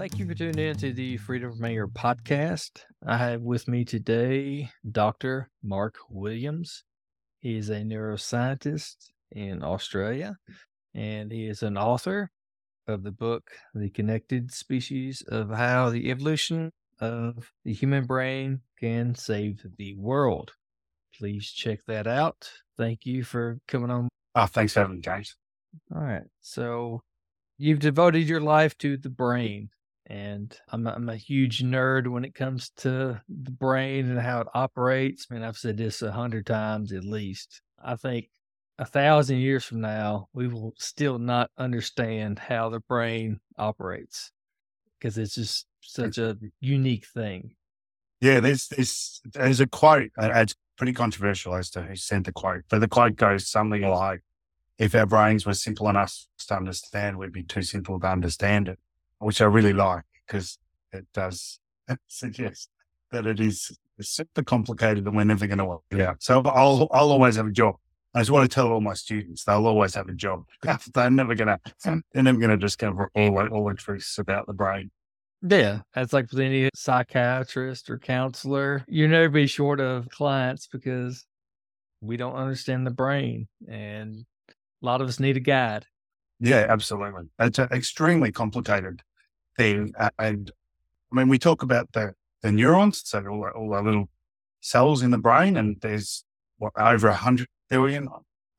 Thank you for tuning in to the Freedom from Anger podcast. I have with me today Dr. Mark Williams. He is a neuroscientist in Australia and he is an author of the book, The Connected Species of How the Evolution of the Human Brain Can Save the World. Please check that out. Thank you for coming on. Oh, thanks for having me, James. All right. So you've devoted your life to the brain and I'm a, I'm a huge nerd when it comes to the brain and how it operates. I mean, I've said this a hundred times at least. I think a thousand years from now, we will still not understand how the brain operates because it's just such a unique thing. Yeah, there's there's there's a quote. Uh, it's pretty controversial as to who sent the quote, but the quote goes something like, "If our brains were simple enough to understand, we'd be too simple to understand it." Which I really like because it does suggest that it is super complicated and we're never going to work it out. So I'll, I'll always have a job. I just want to tell all my students they'll always have a job. They're never going to, they're never going to discover all, all the truths about the brain. Yeah, that's like with any psychiatrist or counselor. You're never be short of clients because we don't understand the brain, and a lot of us need a guide. Yeah, absolutely. It's uh, extremely complicated thing. And I mean, we talk about the, the neurons, so all, all the little cells in the brain, and there's what, over 100 billion,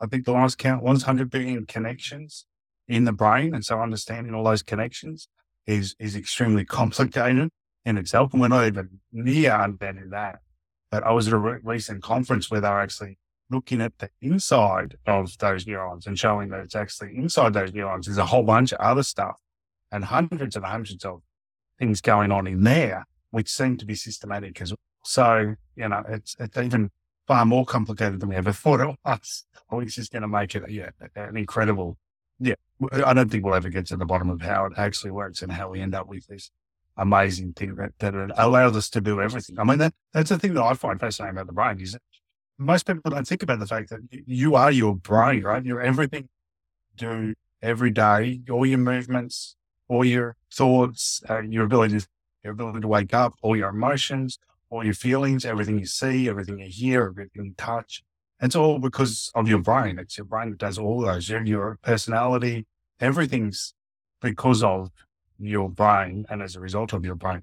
I think the last count was 100 billion connections in the brain. And so understanding all those connections is, is extremely complicated in itself. And we're not even near understanding that. But I was at a recent conference where they were actually looking at the inside of those neurons and showing that it's actually inside those neurons. There's a whole bunch of other stuff and hundreds and hundreds of things going on in there, which seem to be systematic as well. So, you know, it's, it's even far more complicated than we ever thought it was, which is going to make it, yeah, an incredible, yeah, I don't think we'll ever get to the bottom of how it actually works and how we end up with this amazing thing that, that allows us to do everything. I mean, that, that's the thing that I find fascinating about the brain is that most people don't think about the fact that you are your brain, right? You're everything you do every day, all your movements, all your thoughts, uh, your ability to, your ability to wake up, all your emotions, all your feelings, everything you see, everything you hear, everything you touch. It's all because of your brain. It's your brain that does all those. Your, your personality, everything's because of your brain and as a result of your brain.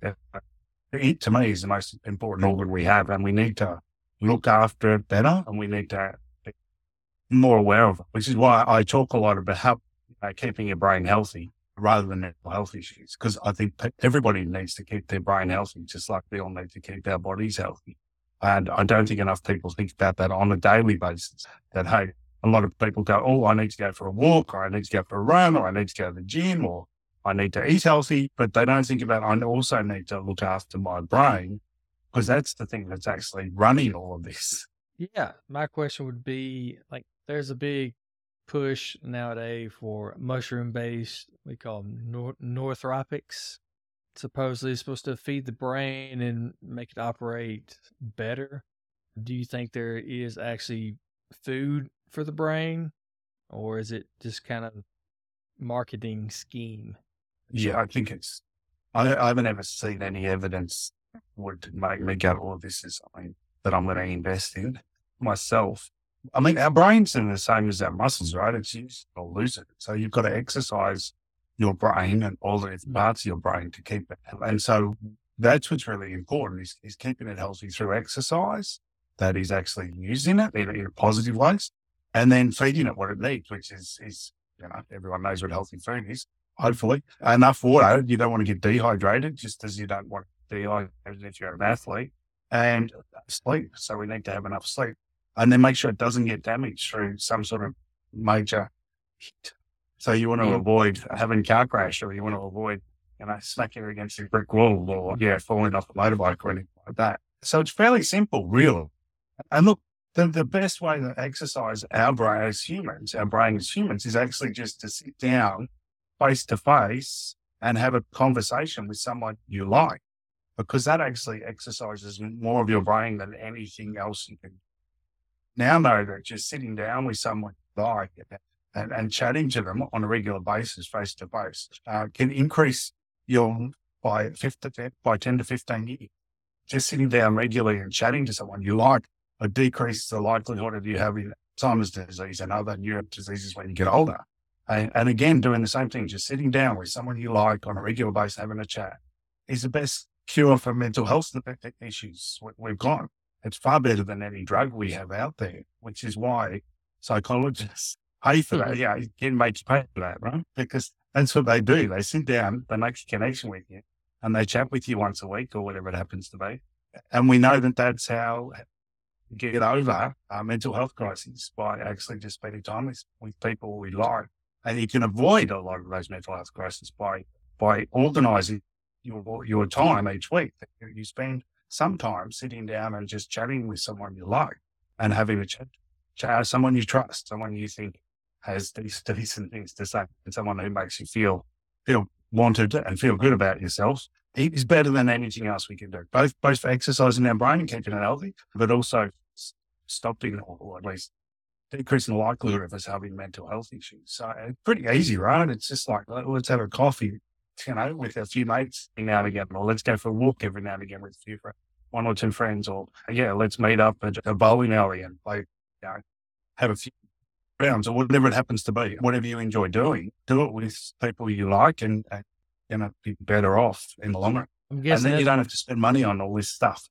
It, to me, is the most important organ we have, and we need to look after it better, and we need to be more aware of it. Which is why I talk a lot about how uh, keeping your brain healthy rather than mental health issues. Because I think everybody needs to keep their brain healthy, just like we all need to keep our bodies healthy. And I don't think enough people think about that on a daily basis. That, hey, a lot of people go, oh, I need to go for a walk, or I need to go for a run, or I need to go to the gym, or I need to eat healthy. But they don't think about, I also need to look after my brain because that's the thing that's actually running all of this. Yeah. My question would be like, there's a big push nowadays for mushroom based, we call them nor- nootropics. Supposedly supposed to feed the brain and make it operate better. Do you think there is actually food for the brain, or is it just kind of marketing scheme? Yeah, I think it's. I, I haven't ever seen any evidence would make me go, "Oh, this is something that I'm going to invest in myself." I mean, our brains are the same as our muscles, right? It's use it or lose it. So you've got to exercise your brain and all the parts of your brain to keep it. And so that's what's really important is, is keeping it healthy through exercise that is actually using it in, in positive ways and then feeding it what it needs, which is, is, you know, everyone knows what healthy food is. Hopefully enough water. You don't want to get dehydrated just as you don't want to dehydrated if you're an athlete and sleep. So we need to have enough sleep and then make sure it doesn't get damaged through some sort of major hit. So you want to yeah. avoid having car crash or you want to avoid, you know, smacking against a brick wall or, yeah, falling off a motorbike or anything like that. So it's fairly simple, really. And look, the, the best way to exercise our brain as humans, our brain as humans, is actually just to sit down face to face and have a conversation with someone you like, because that actually exercises more of your brain than anything else you can now know that just sitting down with someone you like and, and chatting to them on a regular basis, face to face, uh, can increase your by 15, by 10 to 15 years. Just sitting down regularly and chatting to someone you like, it decreases the likelihood of you having Alzheimer's disease and other neuro diseases when you get older. And, and again, doing the same thing, just sitting down with someone you like on a regular basis, having a chat is the best cure for mental health issues we've got. It's far better than any drug we have out there, which is why psychologists pay for that. Mm-hmm. Yeah, make pay for that, right? Because that's what they do. They sit down, they make a connection with you, and they chat with you once a week or whatever it happens to be. And we know that that's how you get over uh, mental health crises by actually just spending time with, with people we like. And you can avoid a lot of those mental health crises by by organising your your time each week. That you spend some time sitting down and just chatting with someone you like and having a chat, chat someone you trust, someone you think has these decent things to say, and someone who makes you feel feel wanted and feel good about yourself is better than anything else we can do. Both both for exercising our brain and keeping it healthy, but also stopping or at least decreasing the likelihood of us having mental health issues. So it's pretty easy, right? It's just like let's have a coffee, you know, with a few mates now and again, or let's go for a walk every now and again with a few friends, one or two friends, or yeah, let's meet up at a bowling alley and play, you know, have a few rounds or whatever it happens to be. Whatever you enjoy doing, do it with people you like, and, and you know, be better off in the long run. and then you don't have to spend money on all this stuff.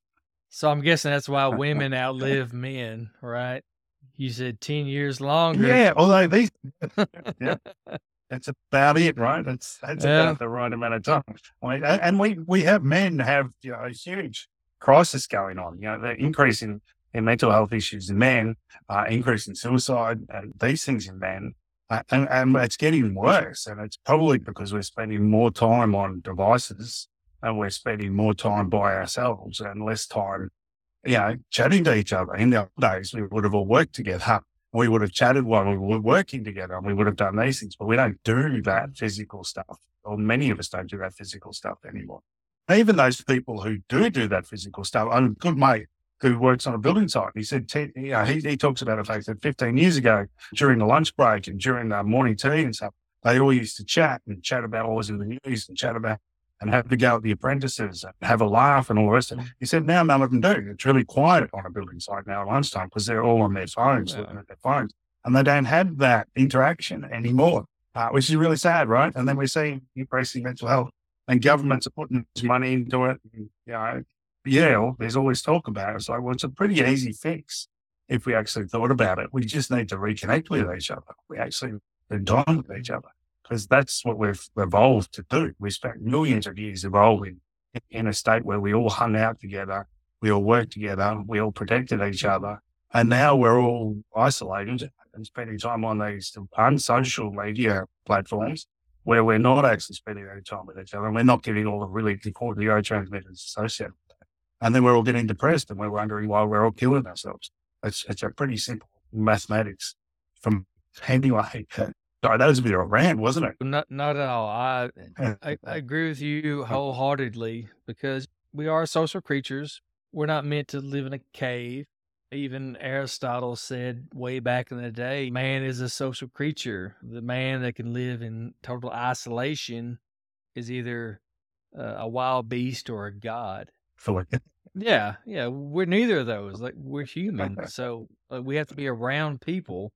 So I'm guessing that's why women outlive men, right? You said 10 years longer. Yeah, although these, yeah, that's about it, right? That's that's yeah. about the right amount of time. and we we have men have you know a huge crisis going on. You know, the increase in, in mental health issues in men, uh, increase in suicide, and these things in men, uh, and, and it's getting worse. And it's probably because we're spending more time on devices and we're spending more time by ourselves and less time, you know, chatting to each other. In the old days, we would have all worked together we would have chatted while we were working together and we would have done these things, but we don't do that physical stuff. Or many of us don't do that physical stuff anymore. Even those people who do do that physical stuff, I'm a good mate who works on a building site. He said, you know, he, he talks about the fact that 15 years ago, during the lunch break and during the morning tea and stuff, they all used to chat and chat about what was in the news and chat about and have to go with the apprentices and have a laugh and all the rest. Mm. He said, now none of them do. It's really quiet on a building site now at lunchtime because they're all on their phones, yeah. looking at their phones, and they don't have that interaction anymore, uh, which is really sad, right? And then we see increasing mental health, and governments are putting money into it. And, you know, yeah, well, there's always talk about it. So well, it's a pretty easy fix if we actually thought about it. We just need to reconnect with each other. We actually spend time with each other because that's what we've evolved to do. We spent millions of years evolving in a state where we all hung out together, we all worked together, we all protected each other. And now we're all isolated and spending time on these unsocial media platforms where we're not actually spending any time with each other and we're not getting all the really important neurotransmitters associated with that. And then we're all getting depressed and we're wondering why we're all killing ourselves. It's, it's a pretty simple mathematics from anyway. Sorry, that was a bit of a rant, wasn't it? Not, not at all. I, I, I agree with you wholeheartedly because we are social creatures. We're not meant to live in a cave. Even Aristotle said way back in the day, man is a social creature. The man that can live in total isolation is either uh, a wild beast or a god. Yeah, yeah. We're neither of those. Like we're human, so uh, we have to be around people.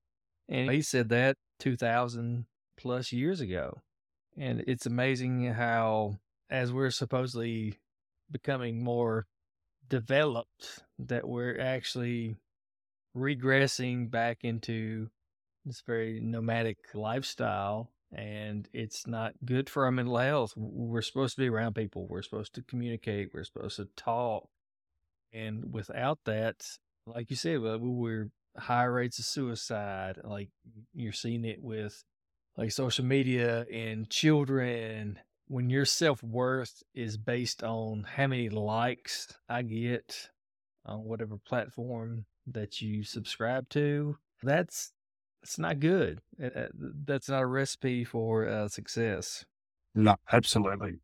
And he said that 2000 plus years ago. And it's amazing how, as we're supposedly becoming more developed, that we're actually regressing back into this very nomadic lifestyle. And it's not good for our mental health. We're supposed to be around people. We're supposed to communicate. We're supposed to talk. And without that, like you said, we're high rates of suicide. Like you're seeing it with like social media and children. When your self worth is based on how many likes I get on whatever platform that you subscribe to, that's it's not good. That's not a recipe for uh, success. No, absolutely.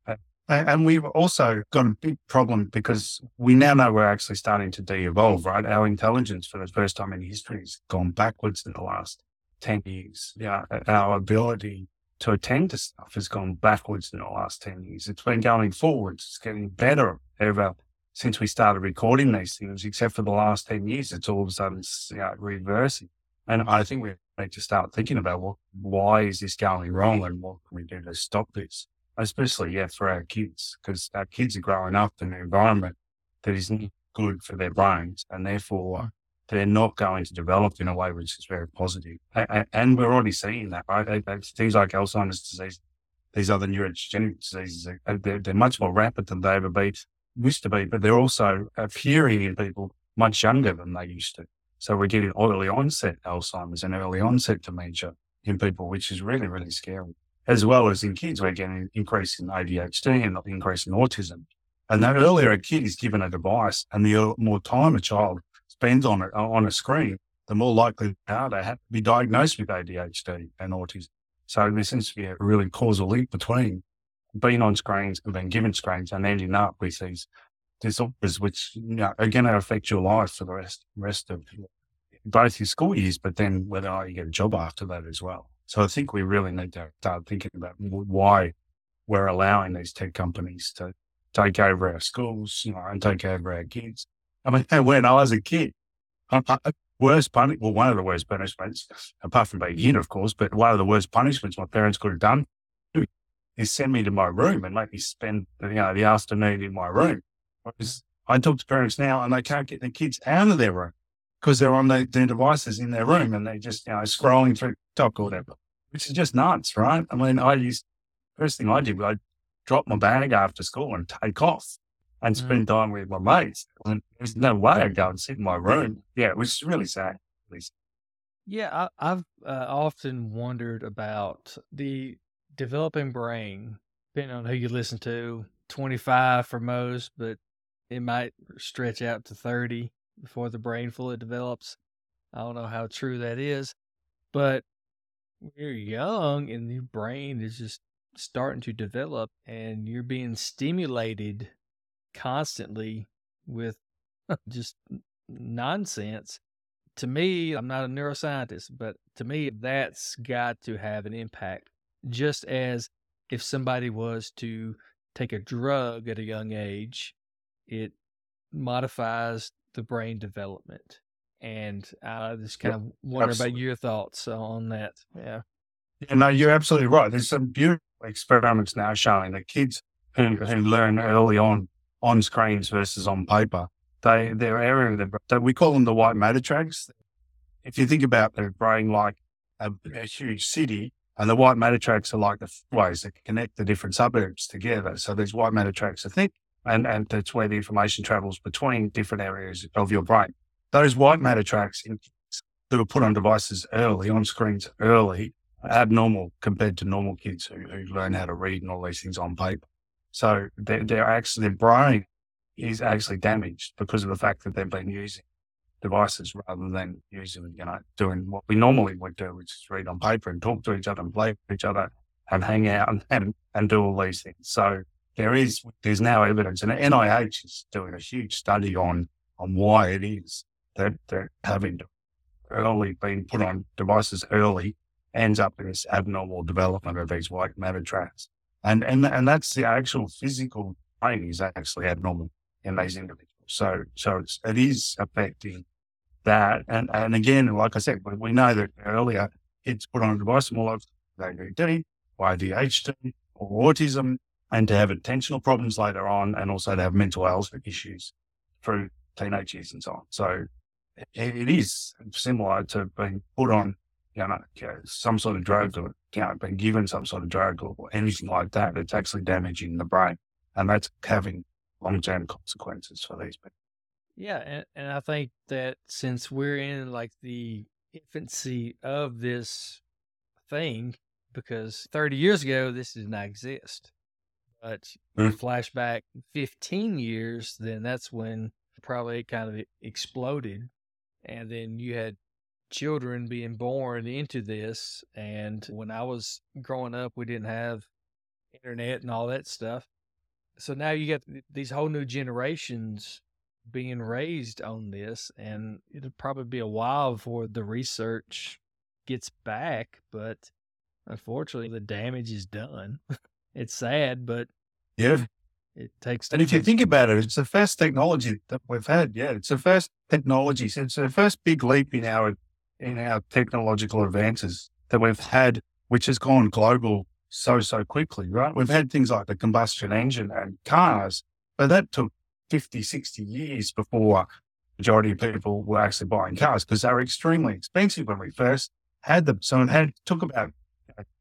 And we've also got a big problem because we now know we're actually starting to de-evolve, right? Our intelligence for the first time in history has gone backwards in the last 10 years. Yeah. Our ability to attend to stuff has gone backwards in the last 10 years. It's been going forwards. It's getting better ever since we started recording these things, except for the last 10 years. It's all of a sudden you know, reversing. And I think we need to start thinking about what, why is this going wrong and what can we do to stop this? Especially, yeah, for our kids, because our kids are growing up in an environment that isn't good for their brains. And therefore, uh, they're not going to develop in a way which is very positive. And we're already seeing that, right? Things like Alzheimer's disease, these other neurodegenerative diseases, uh, uh, they're, they're much more rapid than they ever been, used to be, but they're also appearing in people much younger than they used to. So we're getting early onset Alzheimer's and early onset dementia in people, which is really, really scary. As well as in kids, we're getting an increase in ADHD and an increase in autism. And the earlier a kid is given a device and the more time a child spends on it on a screen, the more likely they are to have to be diagnosed with ADHD and autism. So there seems to be a really causal link between being on screens and being given screens and ending up with these disorders, which you know, are going to affect your life for the rest rest of both your school years, but then whether or not you get a job after that as well. So I think we really need to start thinking about why we're allowing these tech companies to take over our schools, you know, and take over our kids. I mean, when I was a kid, worst punishment, well, one of the worst punishments, apart from being in, of course, but one of the worst punishments my parents could have done is send me to my room and make me spend, you know, the afternoon in my room. Because I talk to parents now and they can't get their kids out of their room because they're on their, their devices in their room and they're just, you know, scrolling through TikTok or whatever, which is just nuts, right? I mean, I used, first thing I did was I dropped my bag after school and take off and mm. spend time with my mates. And there's no way I'd go and sit in my room. Yeah, it was really sad. Yeah, I, have uh, often wondered about the developing brain, depending on who you listen to. 25 for most, but it might stretch out to 30 before the brain fully develops. I don't know how true that is, but you're young and your brain is just starting to develop and you're being stimulated constantly with just nonsense. To me, I'm not a neuroscientist, but to me, that's got to have an impact. Just as if somebody was to take a drug at a young age, it modifies the brain development. And I just kind yep, of wonder absolutely. about your thoughts on that. Yeah. Yeah, no, you're absolutely right. There's some beautiful experiments now showing that kids who, who learn early on on screens versus on paper. They they're area that we call them the white matter tracks. If you think about their brain like a, a huge city, and the white matter tracks are like the ways that connect the different suburbs together. So these white matter tracks are thick, and and that's where the information travels between different areas of your brain. Those white matter tracks in, that were put on devices early, on screens early, abnormal compared to normal kids who, who learn how to read and all these things on paper. So they're, they're actually, their brain is actually damaged because of the fact that they've been using devices rather than using, you know, doing what we normally would do, which is read on paper and talk to each other and play with each other and hang out and, and, and do all these things. So there is, there's now evidence and NIH is doing a huge study on, on why it is that they're having early being put on devices early ends up in this abnormal development of these white matter tracks. And, and, and that's the actual physical brain is actually abnormal in these individuals. So, so it's, it is affecting that. And, and again, like I said, we know that earlier it's put on a device more like ADD, or ADHD, or autism, and to have attentional problems later on, and also to have mental health issues through teenage years and so on. So it, is similar to being put on you know, some sort of drug or, you know, been given some sort of drug or, anything like that, it's actually damaging the brain. And that's having long term consequences for these people. Yeah. And, and I think that since we're in like the infancy of this thing, because 30 years ago, this did not exist. But mm. flashback 15 years, then that's when probably it kind of exploded. And then you had children being born into this. And when I was growing up, we didn't have internet and all that stuff. So now you got these whole new generations being raised on this, and it'll probably be a while before the research gets back. But unfortunately, the damage is done. it's sad, but Yeah. it takes. And if you think about it, it's the first technology that we've had. Yeah, it's the first technology. so It's the first big leap in our in our technological advances that we've had, which has gone global so so quickly. Right? We've had things like the combustion engine and cars, but that took 50, 60 years before majority of people were actually buying cars because they were extremely expensive when we first had them. So it had took about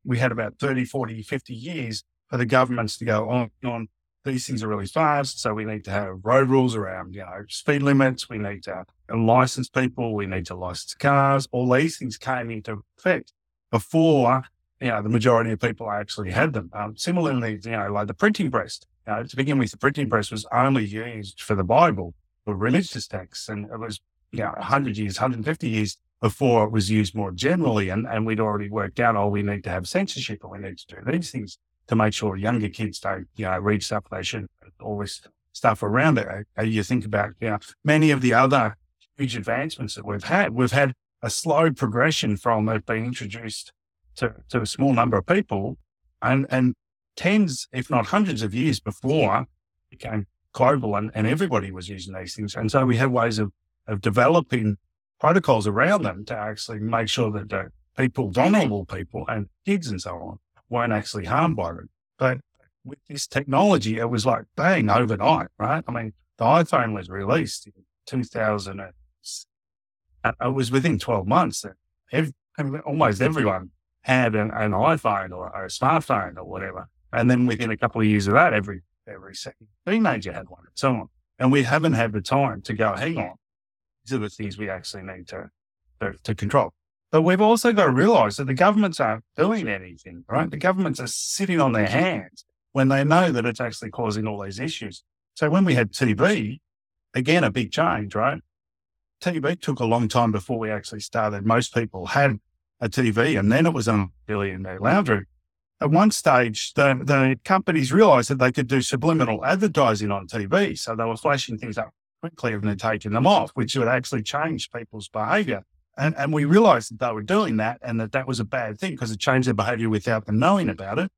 we had about 30, 40, 50 years for the governments to go on on these things are really fast. So we need to have road rules around, you know, speed limits. We need to license people. We need to license cars. All these things came into effect before, you know, the majority of people actually had them. Um, similarly, you know, like the printing press, you know, to begin with, the printing press was only used for the Bible, for religious texts. And it was, you know, 100 years, 150 years before it was used more generally. And, and we'd already worked out, oh, we need to have censorship and we need to do these things to make sure younger kids don't, you know, read stuff they shouldn't, all this stuff around it. You think about, you know, many of the other huge advancements that we've had, we've had a slow progression from it being introduced to, to a small number of people and, and tens, if not hundreds of years before it became global and, and everybody was using these things. And so we have ways of, of developing protocols around them to actually make sure that the people, vulnerable people and kids and so on, weren't actually harmed by it. But with this technology, it was like bang overnight, right? I mean, the iPhone was released in 2000. and It was within 12 months that every, almost everyone had an, an iPhone or, or a smartphone or whatever. And then within a couple of years of that, every every second teenager had one and so on. And we haven't had the time to go, hang on, these are the things we actually need to, to, to control. But we've also got to realize that the governments aren't doing anything, right? The governments are sitting on their hands when they know that it's actually causing all these issues. So when we had TV, again, a big change, right? TV took a long time before we actually started. Most people had a TV and then it was on Billy in their lounge room. At one stage, the, the companies realized that they could do subliminal advertising on TV. So they were flashing things up quickly and then taking them off, which would actually change people's behavior. And, and we realized that they were doing that and that that was a bad thing because it changed their behavior without them knowing about it.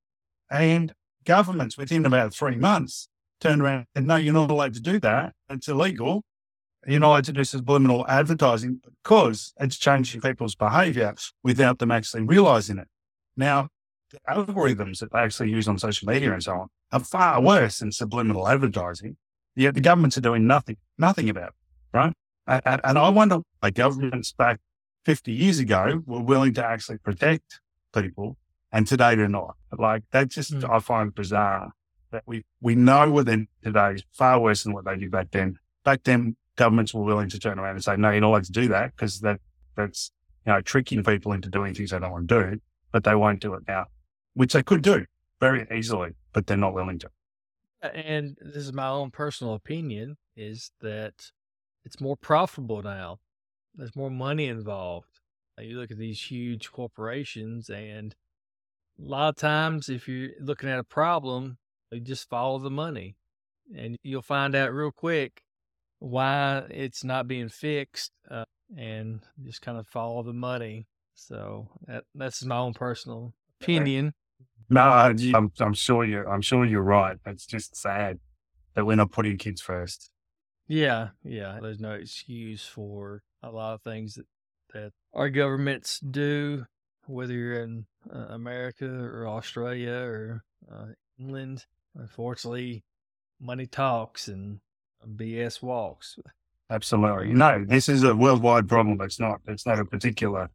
And governments within about three months turned around and said, no, you're not allowed to do that. It's illegal. You're not allowed to do subliminal advertising because it's changing people's behavior without them actually realizing it. Now, the algorithms that they actually use on social media and so on are far worse than subliminal advertising. Yet the governments are doing nothing, nothing about it, right? And, and I wonder why governments back 50 years ago were willing to actually protect people and today they're not. Like that just, Mm. I find bizarre that we, we know within today is far worse than what they did back then. Back then, governments were willing to turn around and say, no, you're not allowed to do that because that, that's, you know, tricking people into doing things they don't want to do, but they won't do it now, which they could do very easily, but they're not willing to. and this is my own personal opinion, is that it's more profitable now. There's more money involved. You look at these huge corporations, and a lot of times, if you're looking at a problem, you just follow the money, and you'll find out real quick why it's not being fixed, uh, and just kind of follow the money. So that that's my own personal opinion. No, I'm, I'm sure you're, I'm sure you're right. It's just sad that we're not putting kids first. Yeah, yeah. There's no excuse for a lot of things that, that our governments do, whether you're in uh, America or Australia or uh, England. Unfortunately, money talks and BS walks. Absolutely. No, this is a worldwide problem. It's not, it's not a particular,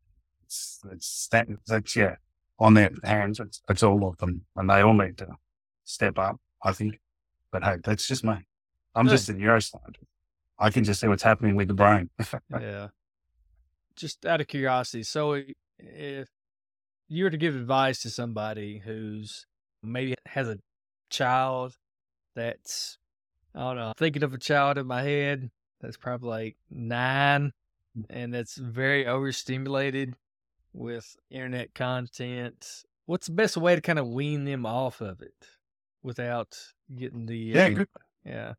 it's, it's that, that's, yeah, on their hands. It's, it's all of them and they all need to step up, I think. But hey, that's just me. I'm Good. just a neuroscientist. I can just see what's happening with the brain. yeah. Just out of curiosity, so if you were to give advice to somebody who's maybe has a child that's, I don't know, thinking of a child in my head that's probably like nine and that's very overstimulated with internet content, what's the best way to kind of wean them off of it without getting the, Yeah, uh, good. yeah,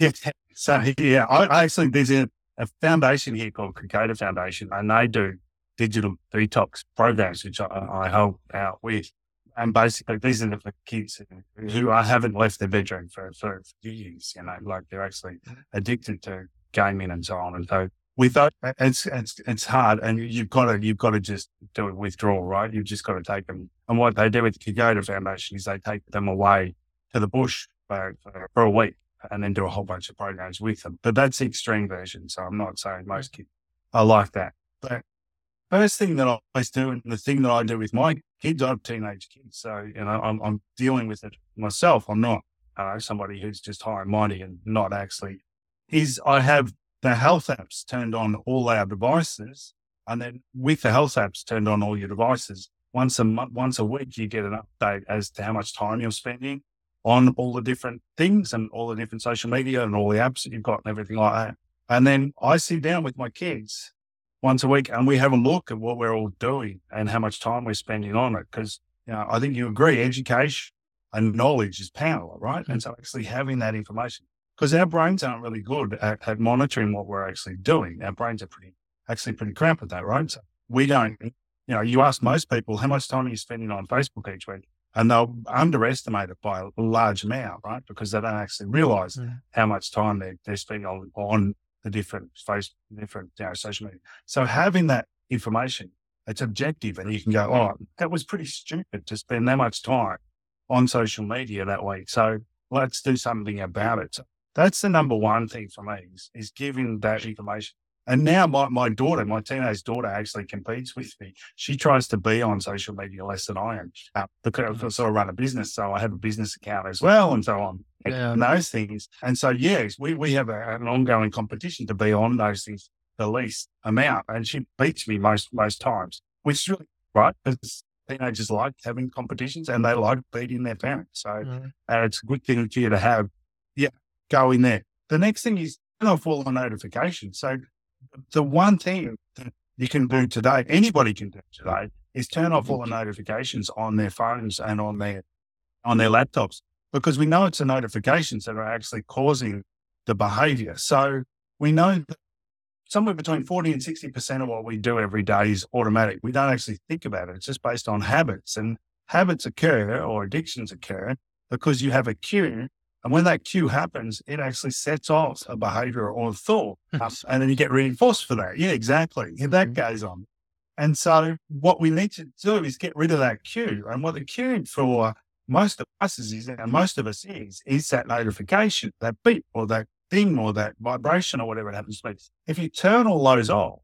Yeah. So yeah, I, I actually there's a, a foundation here called Kokoda Foundation, and they do digital detox programs, which I, I help out with. And basically, these are the kids who I haven't left their bedroom for, for years, you know, like they're actually addicted to gaming and so on. And so with that, it's, it's, it's hard and you've got to, you've got to just do a withdrawal, right? You've just got to take them. And what they do with the Kokoda Foundation is they take them away to the bush for, for a week and then do a whole bunch of programs with them. But that's the extreme version. So I'm not saying most kids are like that. But first thing that I always do, and the thing that I do with my kids, I have teenage kids. So, you know, I'm, I'm dealing with it myself. I'm not uh, somebody who's just high and mighty and not actually, is I have the health apps turned on all our devices. And then with the health apps turned on all your devices, once a month, once a week, you get an update as to how much time you're spending on all the different things and all the different social media and all the apps that you've got and everything like that. And then I sit down with my kids once a week and we have a look at what we're all doing and how much time we're spending on it. Cause, you know, I think you agree education and knowledge is power, right? Mm-hmm. And so actually having that information, because our brains aren't really good at, at, monitoring what we're actually doing. Our brains are pretty, actually pretty crap at that, right? So we don't, you know, you ask most people, how much time are you spending on Facebook each week? And they'll underestimate it by a large amount, right? Because they don't actually realize mm-hmm. how much time they're, they're spending on, on the different face, different you know, social media. So having that information, it's objective, and you can go, oh, that was pretty stupid to spend that much time on social media that way. So let's do something about it. So that's the number one thing for me is, is giving that information. And now my, my daughter, my teenage daughter actually competes with me. She tries to be on social media less than I am uh, because I sort of run a business. So I have a business account as well and so on yeah. and those things. And so, yes, we, we have a, an ongoing competition to be on those things the least amount. And she beats me most, most times, which is really right because teenagers like having competitions and they like beating their parents. So mm-hmm. uh, it's a good thing for you to have, yeah, go in there. The next thing is turn off all the notifications. So the one thing that you can do today, anybody can do today, is turn off all the notifications on their phones and on their on their laptops because we know it's the notifications that are actually causing the behavior. So we know that somewhere between 40 and 60% of what we do every day is automatic. We don't actually think about it. It's just based on habits and habits occur or addictions occur because you have a cue and when that cue happens, it actually sets off a behavior or a thought. and then you get reinforced for that. Yeah, exactly. Yeah, that mm-hmm. goes on. And so what we need to do is get rid of that cue. And what the cue for most of us is, and most of us is, is that notification, that beep or that thing or that vibration or whatever it happens to be. If you turn all those off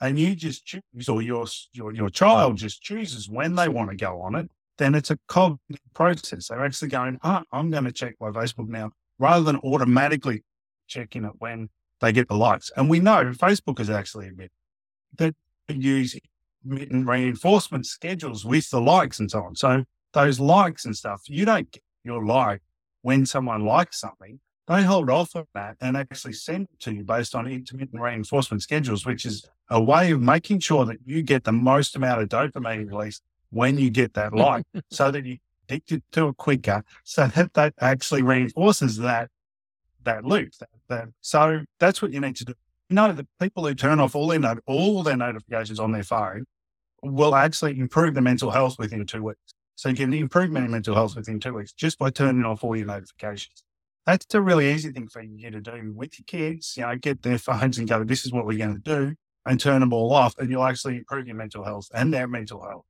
and you just choose or your, your, your child just chooses when they want to go on it, then it's a cognitive process. They're actually going, oh, I'm going to check my Facebook now rather than automatically checking it when they get the likes. And we know Facebook has actually admitted that they use intermittent reinforcement schedules with the likes and so on. So those likes and stuff, you don't get your like when someone likes something. They hold off of that and actually send it to you based on intermittent reinforcement schedules, which is a way of making sure that you get the most amount of dopamine release when you get that light so that you addicted to it quicker so that that actually reinforces that that loop that, that so that's what you need to do. You know the people who turn off all their not- all their notifications on their phone will actually improve their mental health within two weeks. So you can improve mental health within two weeks just by turning off all your notifications. That's a really easy thing for you to do with your kids you know get their phones and go this is what we're going to do and turn them all off and you'll actually improve your mental health and their mental health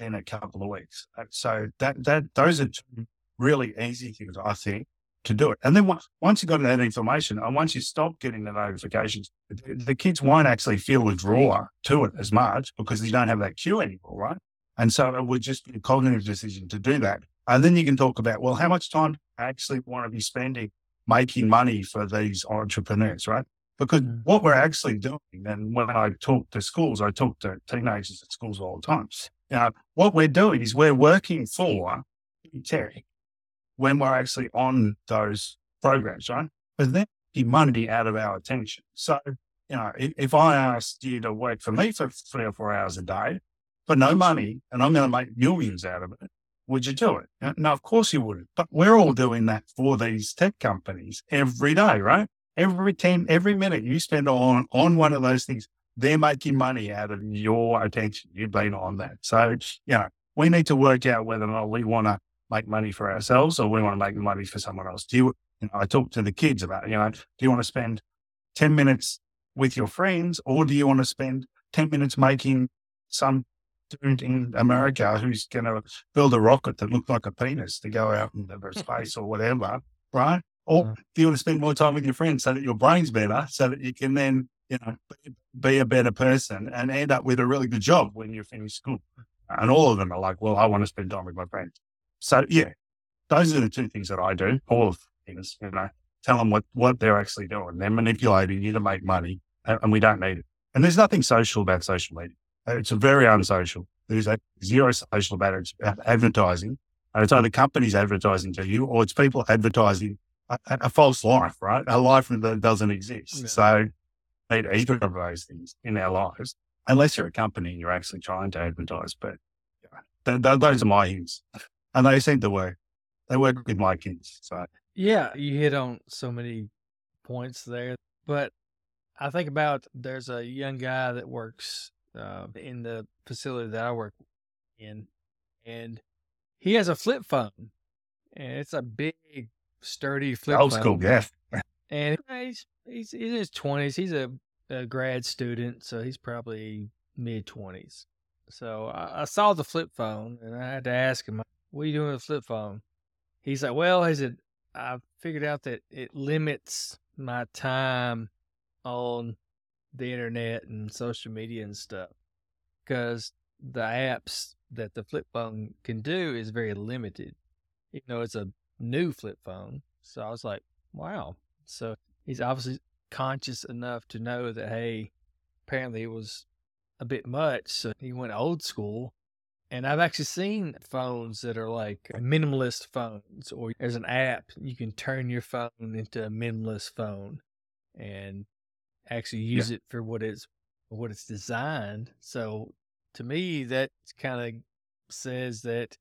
in a couple of weeks. Uh, so that that those are two really easy things I think to do it. And then once once you got that information, and once you stop getting the notifications, the, the kids won't actually feel a draw to it as much because they don't have that cue anymore, right? And so it would just be a cognitive decision to do that. And then you can talk about, well, how much time I actually want to be spending making money for these entrepreneurs, right? Because mm. what we're actually doing, and when I talk to schools, I talk to teenagers at schools all the time, now, what we're doing is we're working for Terry when we're actually on those programs, right? But then the money out of our attention. So, you know, if, if, I asked you to work for me for three or four hours a day for no money and I'm going to make millions out of it, would you do it? No, of course you wouldn't. But we're all doing that for these tech companies every day, right? Every 10, every minute you spend on, on one of those things they're making money out of your attention. You've been on that. So, you know, we need to work out whether or not we want to make money for ourselves or we want to make money for someone else. Do you, you know, I talk to the kids about, you know, do you want to spend 10 minutes with your friends or do you want to spend 10 minutes making some dude in America who's going to build a rocket that looks like a penis to go out into space or whatever, right? Or uh-huh. do you want to spend more time with your friends so that your brain's better, so that you can then, you know, be a better person and end up with a really good job when you finish school? And all of them are like, well, I want to spend time with my friends. So yeah, those are the two things that I do. All of things, you know, tell them what, what they're actually doing. They're manipulating you to make money and we don't need it. And there's nothing social about social media. It's very unsocial. There's a zero social about it. It's about advertising. And it's either companies advertising to you or it's people advertising a, a false life, right? A life that doesn't exist. Yeah. So need either of those things in our lives, unless you're a company and you're actually trying to advertise. But yeah, th- th- those are my hints. And they seem to work. They work with my kids. So yeah, you hit on so many points there. But I think about there's a young guy that works uh, in the facility that I work in, and he has a flip phone, and it's a big, sturdy flip Old phone. school, yeah. And he's he's, he's in his twenties. He's a, a grad student, so he's probably mid twenties. So I, I, saw the flip phone, and I had to ask him, "What are you doing with the flip phone?" He's like, "Well," he said, "I figured out that it limits my time on the internet and social media and stuff because the apps that the flip phone can do is very limited. You know, it's a new flip phone. So I was like, wow. So he's obviously conscious enough to know that, hey, apparently it was a bit much. So he went old school. And I've actually seen phones that are like minimalist phones, or there's an app you can turn your phone into a minimalist phone. And actually use yeah. it for what it's what it's designed. So to me, that kind of says that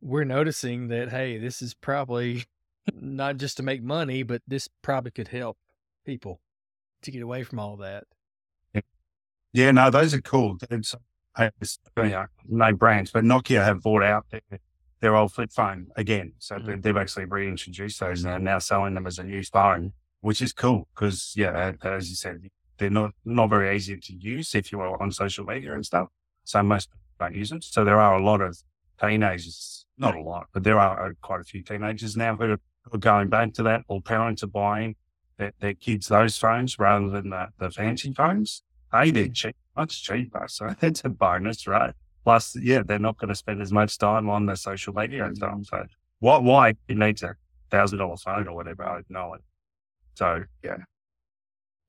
we're noticing that hey, this is probably not just to make money, but this probably could help people to get away from all that. Yeah, yeah no, those are cool. It's, it's no brands, but Nokia have bought out their, their old flip phone again. So mm-hmm. they've actually reintroduced those and are now selling them as a new phone which is cool because, yeah, as you said, they're not, not very easy to use if you are on social media and stuff. So most don't use them. So there are a lot of teenagers, not a lot, but there are uh, quite a few teenagers now who are going back to that or parents are buying their, kids those phones rather than the, the fancy phones. Hey, they're mm. cheap, much cheaper. So that's a bonus, right? Plus, yeah, they're not going to spend as much time on the social media and stuff. So why, why it needs a thousand dollar phone or whatever? I know it. So yeah.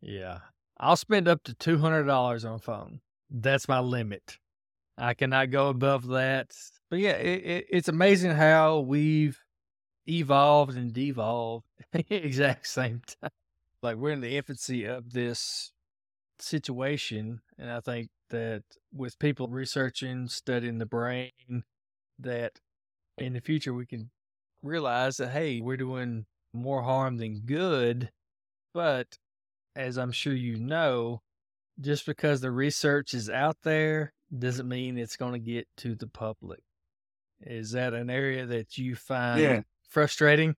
Yeah. I'll spend up to two hundred dollars on a phone. That's my limit. I cannot go above that. But yeah, it, it, it's amazing how we've evolved and devolved exact same time. Like we're in the infancy of this situation, and I think that with people researching, studying the brain, that in the future we can realize that hey, we're doing more harm than good but as I'm sure you know, just because the research is out there doesn't mean it's going to get to the public. Is that an area that you find yeah. Frustrating?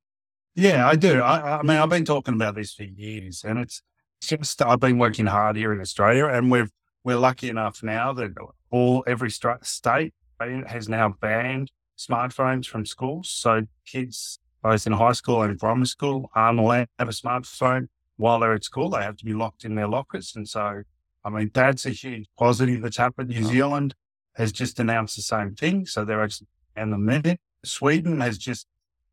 Yeah, I do. I, I, mean, I've been talking about this for years, and it's just I've been working hard here in Australia, and we've we're lucky enough now that all every state has now banned smartphones from schools. So kids, both in high school and primary school, aren't allowed to have a smartphone while they're at school, they have to be locked in their lockers. And so, I mean, that's a huge positive that's happened. New Zealand has just announced the same thing. So they're actually, and the minute Sweden has just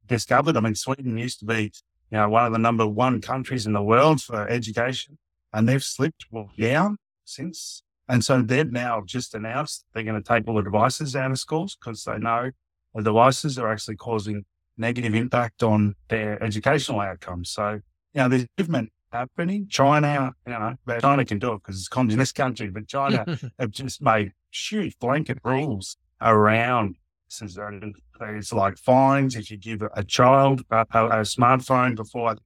discovered, I mean, Sweden used to be, you know, one of the number one countries in the world for education and they've slipped well, down since. And so they've now just announced they're going to take all the devices out of schools because they know the devices are actually causing negative impact on their educational outcomes. So, you know, there's movement happening. China, you know, China can do it because it's communist country, but China have just made huge blanket rules around it's like fines if you give a child a, a, a, smartphone before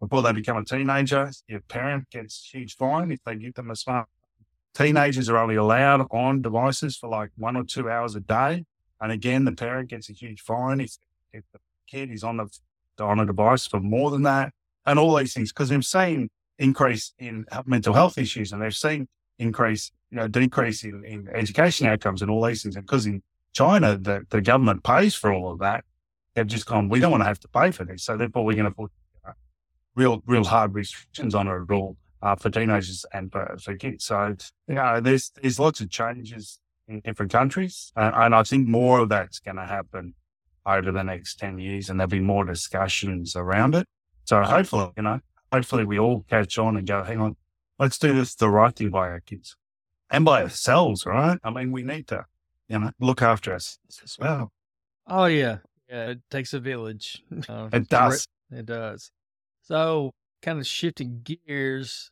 before they become a teenager. Your parent gets huge fine if they give them a smart. Teenagers are only allowed on devices for like one or two hours a day. And again, the parent gets a huge fine if, if the kid is on the on a device for more than that, and all these things because they've seen increase in mental health issues and they've seen increase, you know, decrease in, in education outcomes and all these things. And because in China, the, the government pays for all of that, they've just gone, we don't want to have to pay for this. So therefore, we're going to put uh, real, real hard restrictions on it all uh, for teenagers and for, for kids. So, you know, there's, there's lots of changes in different countries. Uh, and I think more of that's going to happen over the next 10 years and there'll be more discussions around it. So hopefully, you know, hopefully we all catch on and go, hang on, let's do this the right thing by our kids and by ourselves, right? I mean, we need to, you know, look after us as well. Oh, yeah. Yeah. It takes a village. Uh, it does. It does. So, kind of shifting gears,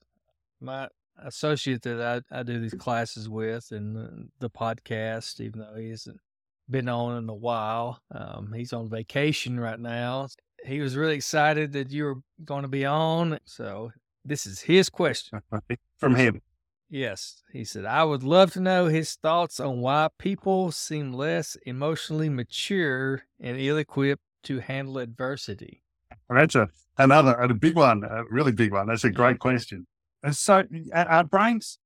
my associate that I, I do these classes with and the podcast, even though he hasn't been on in a while, um, he's on vacation right now. He was really excited that you were going to be on. So, this is his question from him. Yes. He said, I would love to know his thoughts on why people seem less emotionally mature and ill equipped to handle adversity. That's a, another a big one, a really big one. That's a great question. And so uh, our brains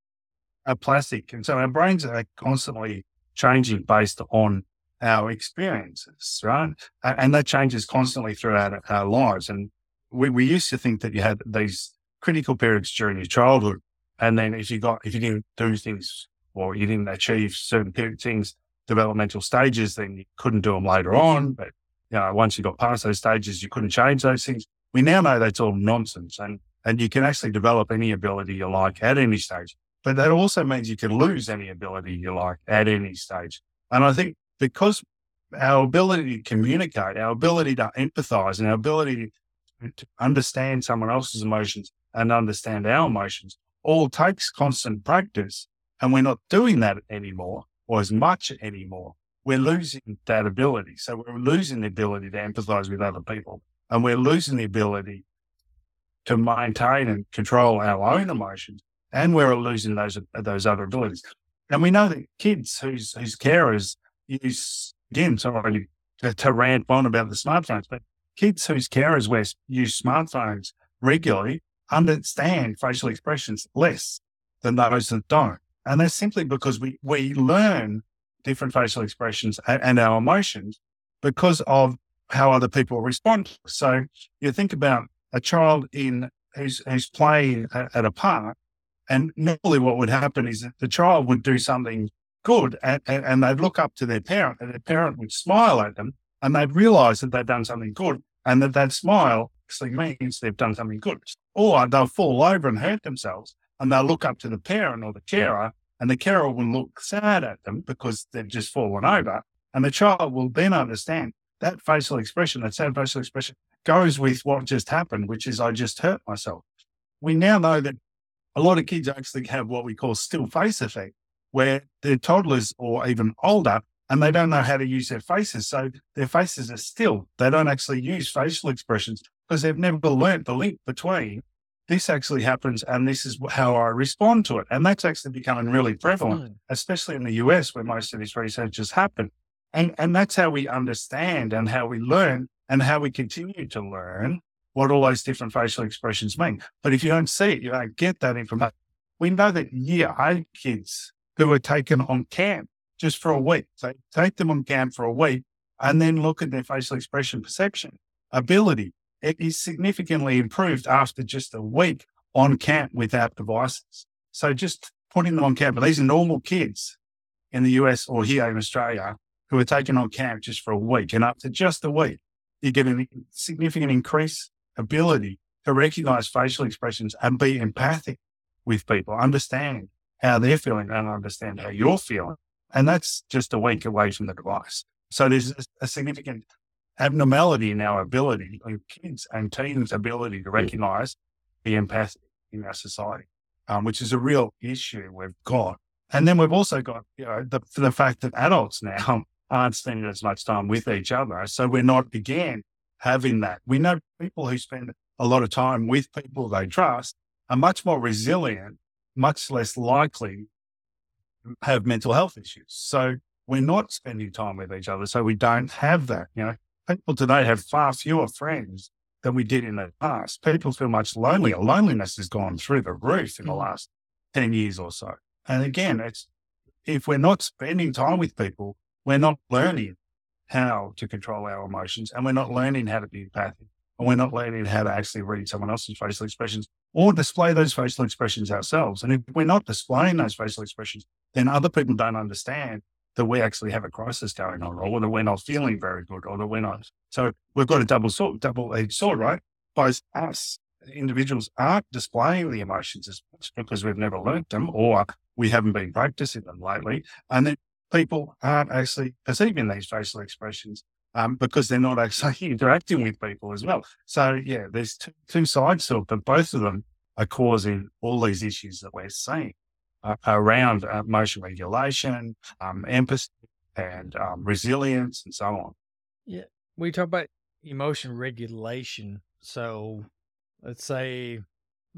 are plastic. And so our brains are constantly changing based on our experiences, right? And that changes constantly throughout our lives. And we, we used to think that you had these critical periods during your childhood. And then if you got, if you didn't do things or you didn't achieve certain things, developmental stages, then you couldn't do them later on. But, you know, once you got past those stages, you couldn't change those things. We now know that's all nonsense and, and you can actually develop any ability you like at any stage. But that also means you can lose any ability you like at any stage. And I think because our ability to communicate, our ability to empathize and our ability to understand someone else's emotions and understand our emotions all takes constant practice. And we're not doing that anymore or as much anymore. We're losing that ability. So we're losing the ability to empathize with other people and we're losing the ability to maintain and control our own emotions. And we're losing those, those other abilities. And we know that kids whose, whose carers use, again, sorry to, to rant on about the smartphones, but kids whose carers wear, use smartphones regularly understand facial expressions less than those that don't. And that's simply because we, we learn different facial expressions and, and our emotions because of how other people respond. So you think about a child in who's, who's playing at, at a park, and normally what would happen is that the child would do something good and, and, they'd look up to their parent and their parent would smile at them and they'd realize that they'd done something good and that that smile actually means they've done something good. Or they'll fall over and hurt themselves and they'll look up to the parent or the carer and the carer will look sad at them because they've just fallen over. And the child will then understand that facial expression, that sad facial expression goes with what just happened, which is I just hurt myself. We now know that a lot of kids actually have what we call still face effect, where they're toddlers or even older and they don't know how to use their faces. So their faces are still, they don't actually use facial expressions because they've never learnt the link between this actually happens and this is how I respond to it. And that's actually becoming really prevalent, hmm. especially in the US where most of this research has happened. And, and that's how we understand and how we learn and how we continue to learn what all those different facial expressions mean. But if you don't see it, you don't get that information. We know that year eight kids who are taken on camp just for a week, so take them on camp for a week and then look at their facial expression perception ability it is significantly improved after just a week on camp without devices. So just putting them on camp, but these are normal kids in the US or here in Australia who are taken on camp just for a week and up to just a week, you get a significant increase ability to recognize facial expressions and be empathic with people, understand how they're feeling and understand how you're feeling. And that's just a week away from the device. So there's a significant abnormality in our ability, in kids and teens' ability to recognize the empathic in our society, um, which is a real issue we've got. And then we've also got, you know, the, the fact that adults now aren't spending as much time with each other. So we're not again having that. We know people who spend a lot of time with people they trust are much more resilient, much less likely to have mental health issues. So we're not spending time with each other. So we don't have that. You know, people today have far fewer friends than we did in the past. People feel much lonelier. Loneliness has gone through the roof in the mm. last 10 years or so. And again, it's if we're not spending time with people, we're not learning how to control our emotions and we're not learning how to be empathic and we're not learning how to actually read someone else's facial expressions or display those facial expressions ourselves. And if we're not displaying those facial expressions, then other people don't understand that we actually have a crisis going on or that we're not feeling very good or that we're not. So we've got a double sword, double edged sword, right? Both us individuals aren't displaying the emotions as much because we've never learnt them or we haven't been practicing them lately. And then people aren't actually perceiving these facial expressions um, because they're not actually interacting with people as well. So yeah, there's two, two sides to it, but both of them are causing all these issues that we're seeing uh, around emotion regulation, um, empathy, and um, resilience, and so on. Yeah, we talk about emotion regulation. So let's say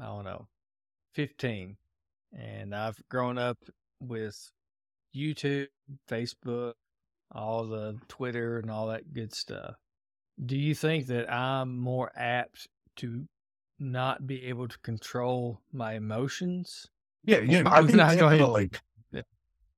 I don't know, fifteen, and I've grown up with YouTube, Facebook, all the Twitter and all that good stuff. Do you think that I'm more apt to not be able to control my emotions? Yeah, yeah, I think definitely. Yeah.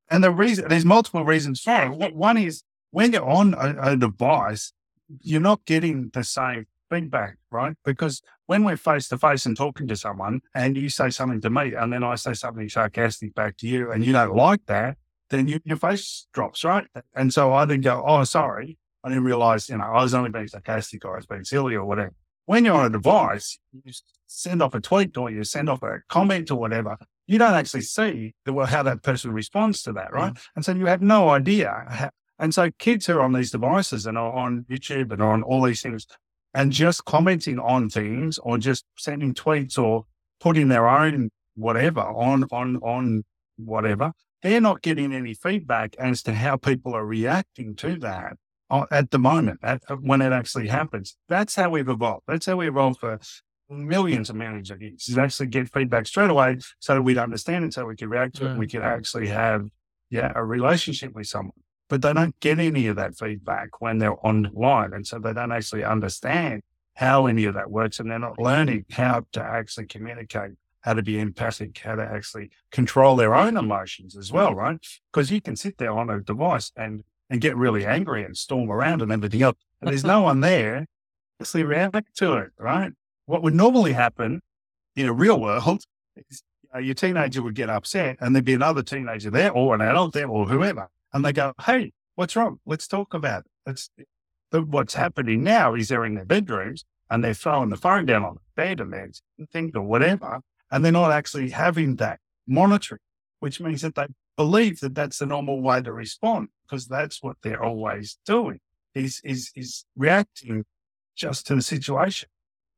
And the reason there's multiple reasons for it. One is when you're on a, a device, you're not getting the same feedback, right? Because when we're face to face and talking to someone and you say something to me and then I say something sarcastic back to you and you don't like that, then you, your face drops, right? And so I didn't go, oh, sorry. I didn't realize, you know, I was only being sarcastic or I was being silly or whatever. When you're on a device, you send off a tweet or you send off a comment or whatever. You don't actually see the, well, how that person responds to that, right? Mm. And so you have no idea. How, and so kids who are on these devices and are on YouTube and on all these things and just commenting on things or just sending tweets or putting their own whatever on, on, on whatever, they're not getting any feedback as to how people are reacting to that uh, at the moment, at, uh, when it actually happens. That's how we've evolved. That's how we evolved for millions of years is actually get feedback straight away so that we'd understand it, so we could react to it, and we mm. could actually have, yeah, a relationship with someone. But they don't get any of that feedback when they're online. And so they don't actually understand how any of that works. And they're not learning how to actually communicate how to be empathic, how to actually control their own emotions as well, mm. right? Because you can sit there on a device and and get really angry and storm around and everything else. And there's no one there to actually react to it, right? What would normally happen in a real world is uh, your teenager would get upset and there'd be another teenager there or an adult there or whoever. And they go, Hey, what's wrong? Let's talk about it. It's, what's happening now is they're in their bedrooms and they're throwing the phone down on the bed and they're thinking or whatever and they're not actually having that monitoring, which means that they believe that that's the normal way to respond because that's what they're always doing is, is, is reacting just to the situation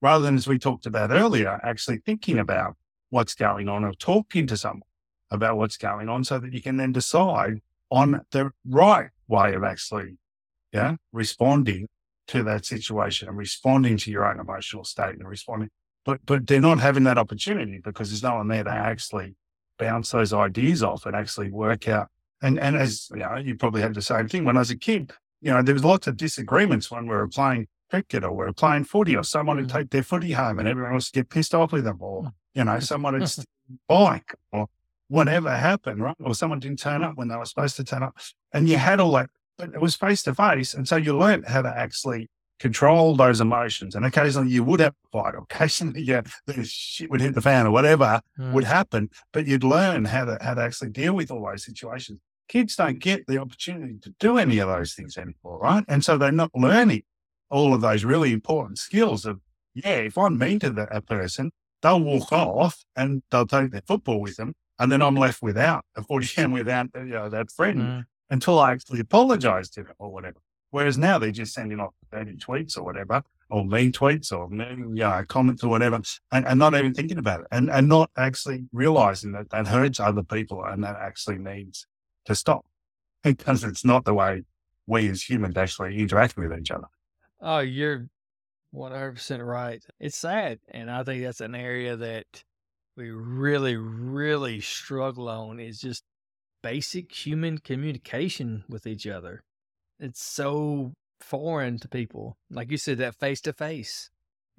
rather than, as we talked about earlier, actually thinking hmm. about what's going on or talking to someone about what's going on so that you can then decide on the right way of actually, yeah, responding to that situation and responding to your own emotional state and responding but but they're not having that opportunity because there's no one there to actually bounce those ideas off and actually work out. And and as you know, you probably had the same thing when I was a kid. You know, there was lots of disagreements when we were playing cricket or we were playing footy, or someone would mm. take their footy home and everyone else get pissed off with them, or mm. you know, someone would bike or whatever happened, right? Or someone didn't turn up when they were supposed to turn up, and you had all that, but it was face to face, and so you learned how to actually control those emotions. And occasionally you would have a fight, occasionally yeah, the shit would hit the fan or whatever mm. would happen, but you'd learn how to how to actually deal with all those situations. Kids don't get the opportunity to do any of those things anymore, right? And so they're not learning all of those really important skills of, yeah, if I'm mean to that person, they'll walk off and they'll take their football with them. And then I'm left without a 40 and without you know, that friend mm. until I actually apologize to them or whatever. Whereas now they're just sending off 30 tweets or whatever, or mean tweets or mean, yeah, comments or whatever, and, and not even thinking about it and, and not actually realizing that that hurts other people and that actually needs to stop because it's not the way we as humans actually interact with each other. Oh, you're 100% right. It's sad. And I think that's an area that we really, really struggle on is just basic human communication with each other. It's so foreign to people. Like you said, that face to face.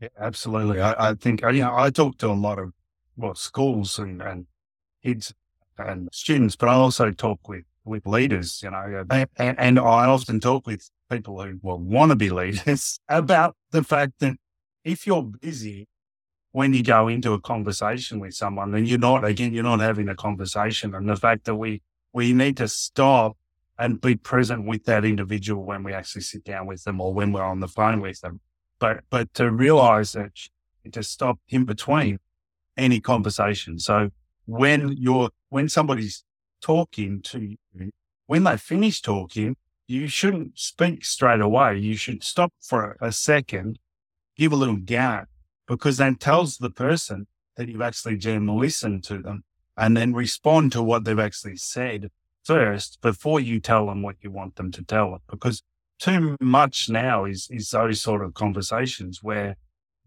Yeah, absolutely. I, I think, uh, you know, I talk to a lot of well, schools and, and kids and students, but I also talk with, with leaders, you know, and, and I often talk with people who well, want to be leaders about the fact that if you're busy when you go into a conversation with someone, then you're not, again, you're not having a conversation. And the fact that we, we need to stop and be present with that individual when we actually sit down with them or when we're on the phone with them. But, but to realize that to stop in between any conversation. So when you're, when somebody's talking to you, when they finish talking, you shouldn't speak straight away. You should stop for a second, give a little gap, because that tells the person that you've actually genuinely listened to them and then respond to what they've actually said first before you tell them what you want them to tell them. Because too much now is, is those sort of conversations where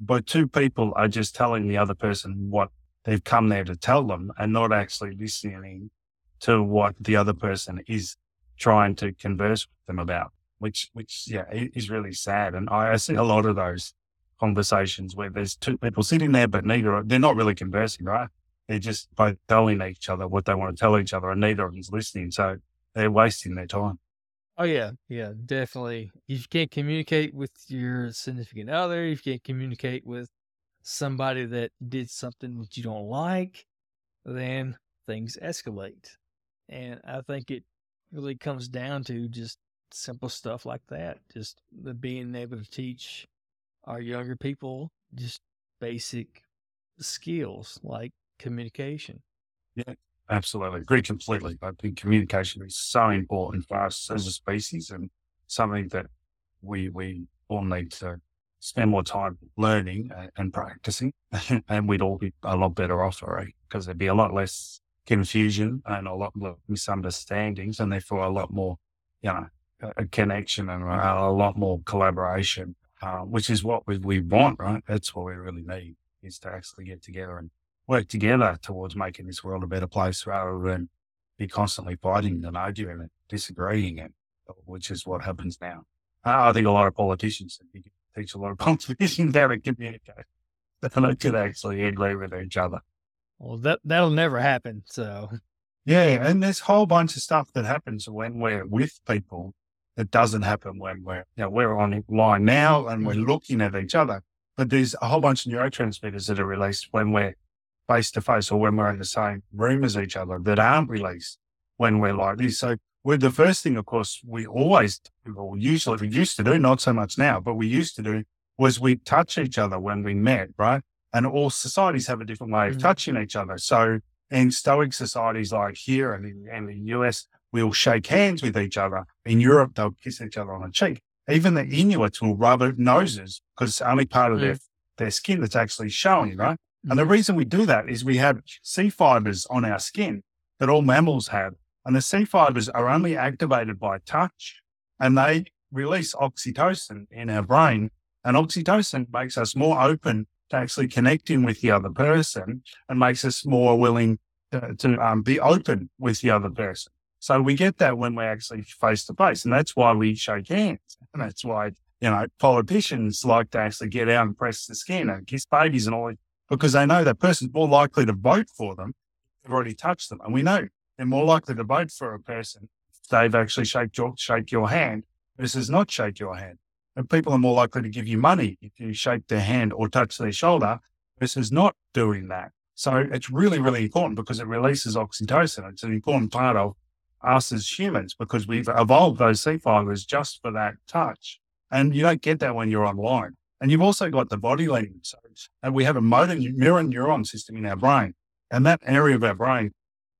but two people are just telling the other person what they've come there to tell them and not actually listening to what the other person is trying to converse with them about, which, which, yeah, is really sad. And I, see a lot of those conversations where there's two people sitting there, but neither, they're not really conversing, right? They're just both telling each other what they want to tell each other and neither of them's listening. So they're wasting their time. Oh yeah, yeah, definitely. If you can't communicate with your significant other, if you can't communicate with somebody that did something that you don't like, then things escalate. And I think it really comes down to just simple stuff like that. Just the being able to teach our younger people just basic skills like communication. Yeah, absolutely. Agree completely. I think communication is so important for us as a species and something that we we all need to spend more time learning and practicing, and we'd all be a lot better off, right? Because there'd be a lot less confusion and a lot of misunderstandings and therefore a lot more, you know, a connection and a, lot more collaboration, uh, which is what we, we want, right? That's what we really need is to actually get together and work together towards making this world a better place rather than be constantly fighting and arguing and disagreeing, and, which is what happens now. Uh, I think a lot of politicians teach a lot of politicians how to communicate. They could actually agree with each other. Well, that that'll never happen. So, yeah, and there's a whole bunch of stuff that happens when we're with people that doesn't happen when we're you know, we're online now and we're mm-hmm. looking at each other. But there's a whole bunch of neurotransmitters that are released when we're face to face or when we're in the same room as each other that aren't released when we're like this. So, we're the first thing, of course, we always, or usually we used to do, not so much now, but we used to do was we touch each other when we met, right? And all societies have a different way of mm. touching each other. So in Stoic societies like here and in, in, the US, we'll shake hands with each other. In Europe, they'll kiss each other on the cheek. Even the Inuits will rub noses because it's only part of mm. their, their skin that's actually showing, right? Mm. And the mm. reason we do that is we have C fibers on our skin that all mammals have. And the C fibers are only activated by touch and they release oxytocin in our brain. And oxytocin makes us more open to actually connecting with the other person and makes us more willing to, to um, be open with the other person. So we get that when we're actually face to face. And that's why we shake hands. And that's why, you know, politicians like to actually get out and press the skin and kiss babies and all that because they know that person's more likely to vote for them. They've already touched them. And we know they're more likely to vote for a person if they've actually shake your, shake your hand versus not shake your hand. And people are more likely to give you money if you shake their hand or touch their shoulder versus not doing that. So it's really, really important because it releases oxytocin. It's an important part of us as humans because we've evolved those C fibers just for that touch. And you don't get that when you're online. And you've also got the body language. And uh, we have a motor mirror neuron system in our brain. And that area of our brain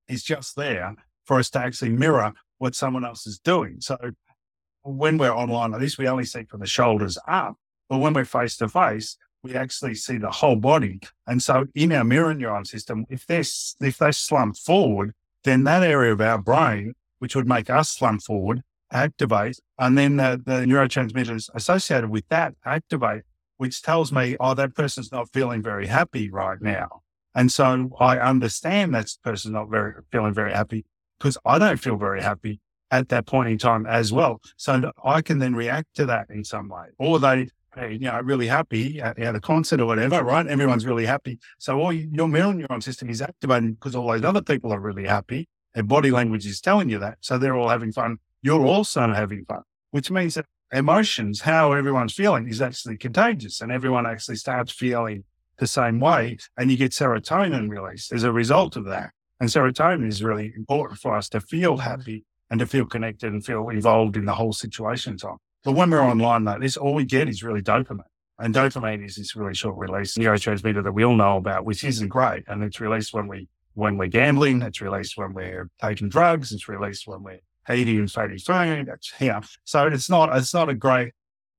is just there for us to actually mirror what someone else is doing. So when we're online like this, we only see from the shoulders up. But when we're face to face, we actually see the whole body. And so in our mirror neuron system, if they if they slump forward, then that area of our brain, which would make us slump forward, activate, and then the, the neurotransmitters associated with that activate, which tells me, oh, that person's not feeling very happy right now. And so I understand that person's not very feeling very happy because I don't feel very happy at that point in time as well. So I can then react to that in some way. Or they, you know, really happy at, at a concert or whatever, right? Everyone's really happy. So all your mirror neuron system is activated because all those other people are really happy. Their body language is telling you that. So they're all having fun. You're also having fun, which means that emotions, how everyone's feeling is actually contagious and everyone actually starts feeling the same way. And you get serotonin released as a result of that. And serotonin is really important for us to feel happy and to feel connected and feel involved in the whole situation time. But when we're online, though, this all we get is really dopamine. And dopamine is this really short release neurotransmitter that we all know about, which isn't great. And it's released when we when we're gambling, it's released when we're taking drugs, it's released when we're eating and fatty food. Yeah. So it's not it's not a great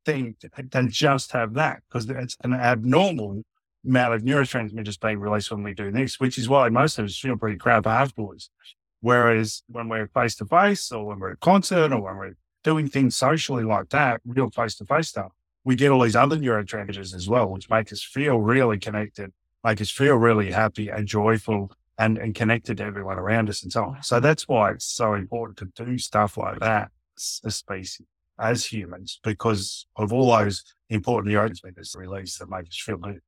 thing to, to just have that because it's an abnormal amount of neurotransmitters being released when we do this, which is why most of us feel pretty crap afterwards. Whereas when we're face to face or when we're at concert or when we're doing things socially like that, real face to face stuff, we get all these other neurotransmitters as well, which make us feel really connected, make us feel really happy and joyful and, and connected to everyone around us and so on. So that's why it's so important to do stuff like that as a species, as humans, because of all those important neurotransmitters released that make us feel good.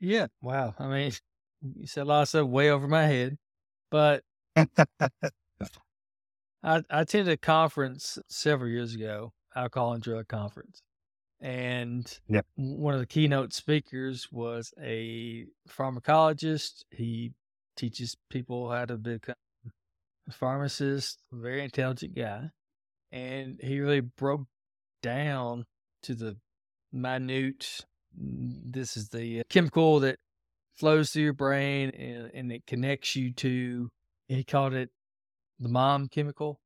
Yeah. Wow. I mean, you said a lot of way over my head, but I, I attended a conference several years ago, alcohol and drug conference. And yep. one of the keynote speakers was a pharmacologist. He teaches people how to become a pharmacist, very intelligent guy. And he really broke down to the minute this is the uh, chemical that flows through your brain and, and it connects you to he called it the mom chemical.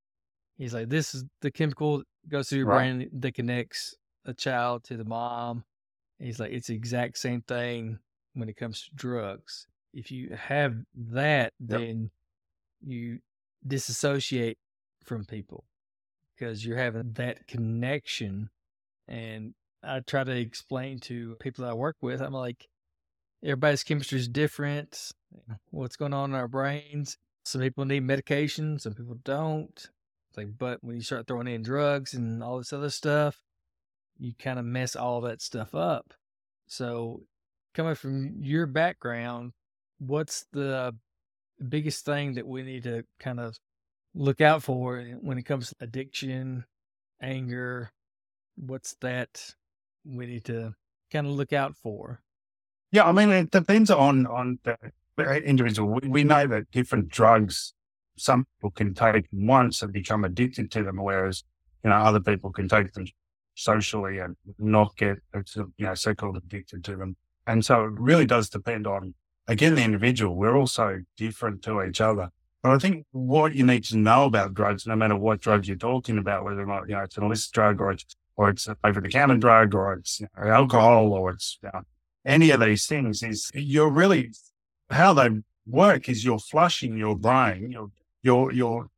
He's like, this is the chemical that goes through your right. brain that connects a child to the mom. He's like, it's the exact same thing when it comes to drugs. If you have that, yep. then you disassociate from people because you're having that connection. And I try to explain to people I work with, I'm like, everybody's chemistry is different. Mm. What's going on in our brains? Some people need medication, some people don't. It's like, but when you start throwing in drugs and all this other stuff, you kind of mess all that stuff up. So, coming from your background, what's the biggest thing that we need to kind of look out for when it comes to addiction, anger? What's that we need to kind of look out for? Yeah, I mean, it depends on on the individual. We, we know that different drugs, some people can take once and become addicted to them, whereas, you know, other people can take them socially and not get, you know, so-called addicted to them. And so it really does depend on, again, the individual. We're also different to each other. But I think what you need to know about drugs, no matter what drugs you're talking about, whether or not, you know, it's an illicit drug or it's, or it's a over the counter drug or it's you know, alcohol or it's you know, any of these things is you're really how they work is you're flushing your brain. You're, you're, you're,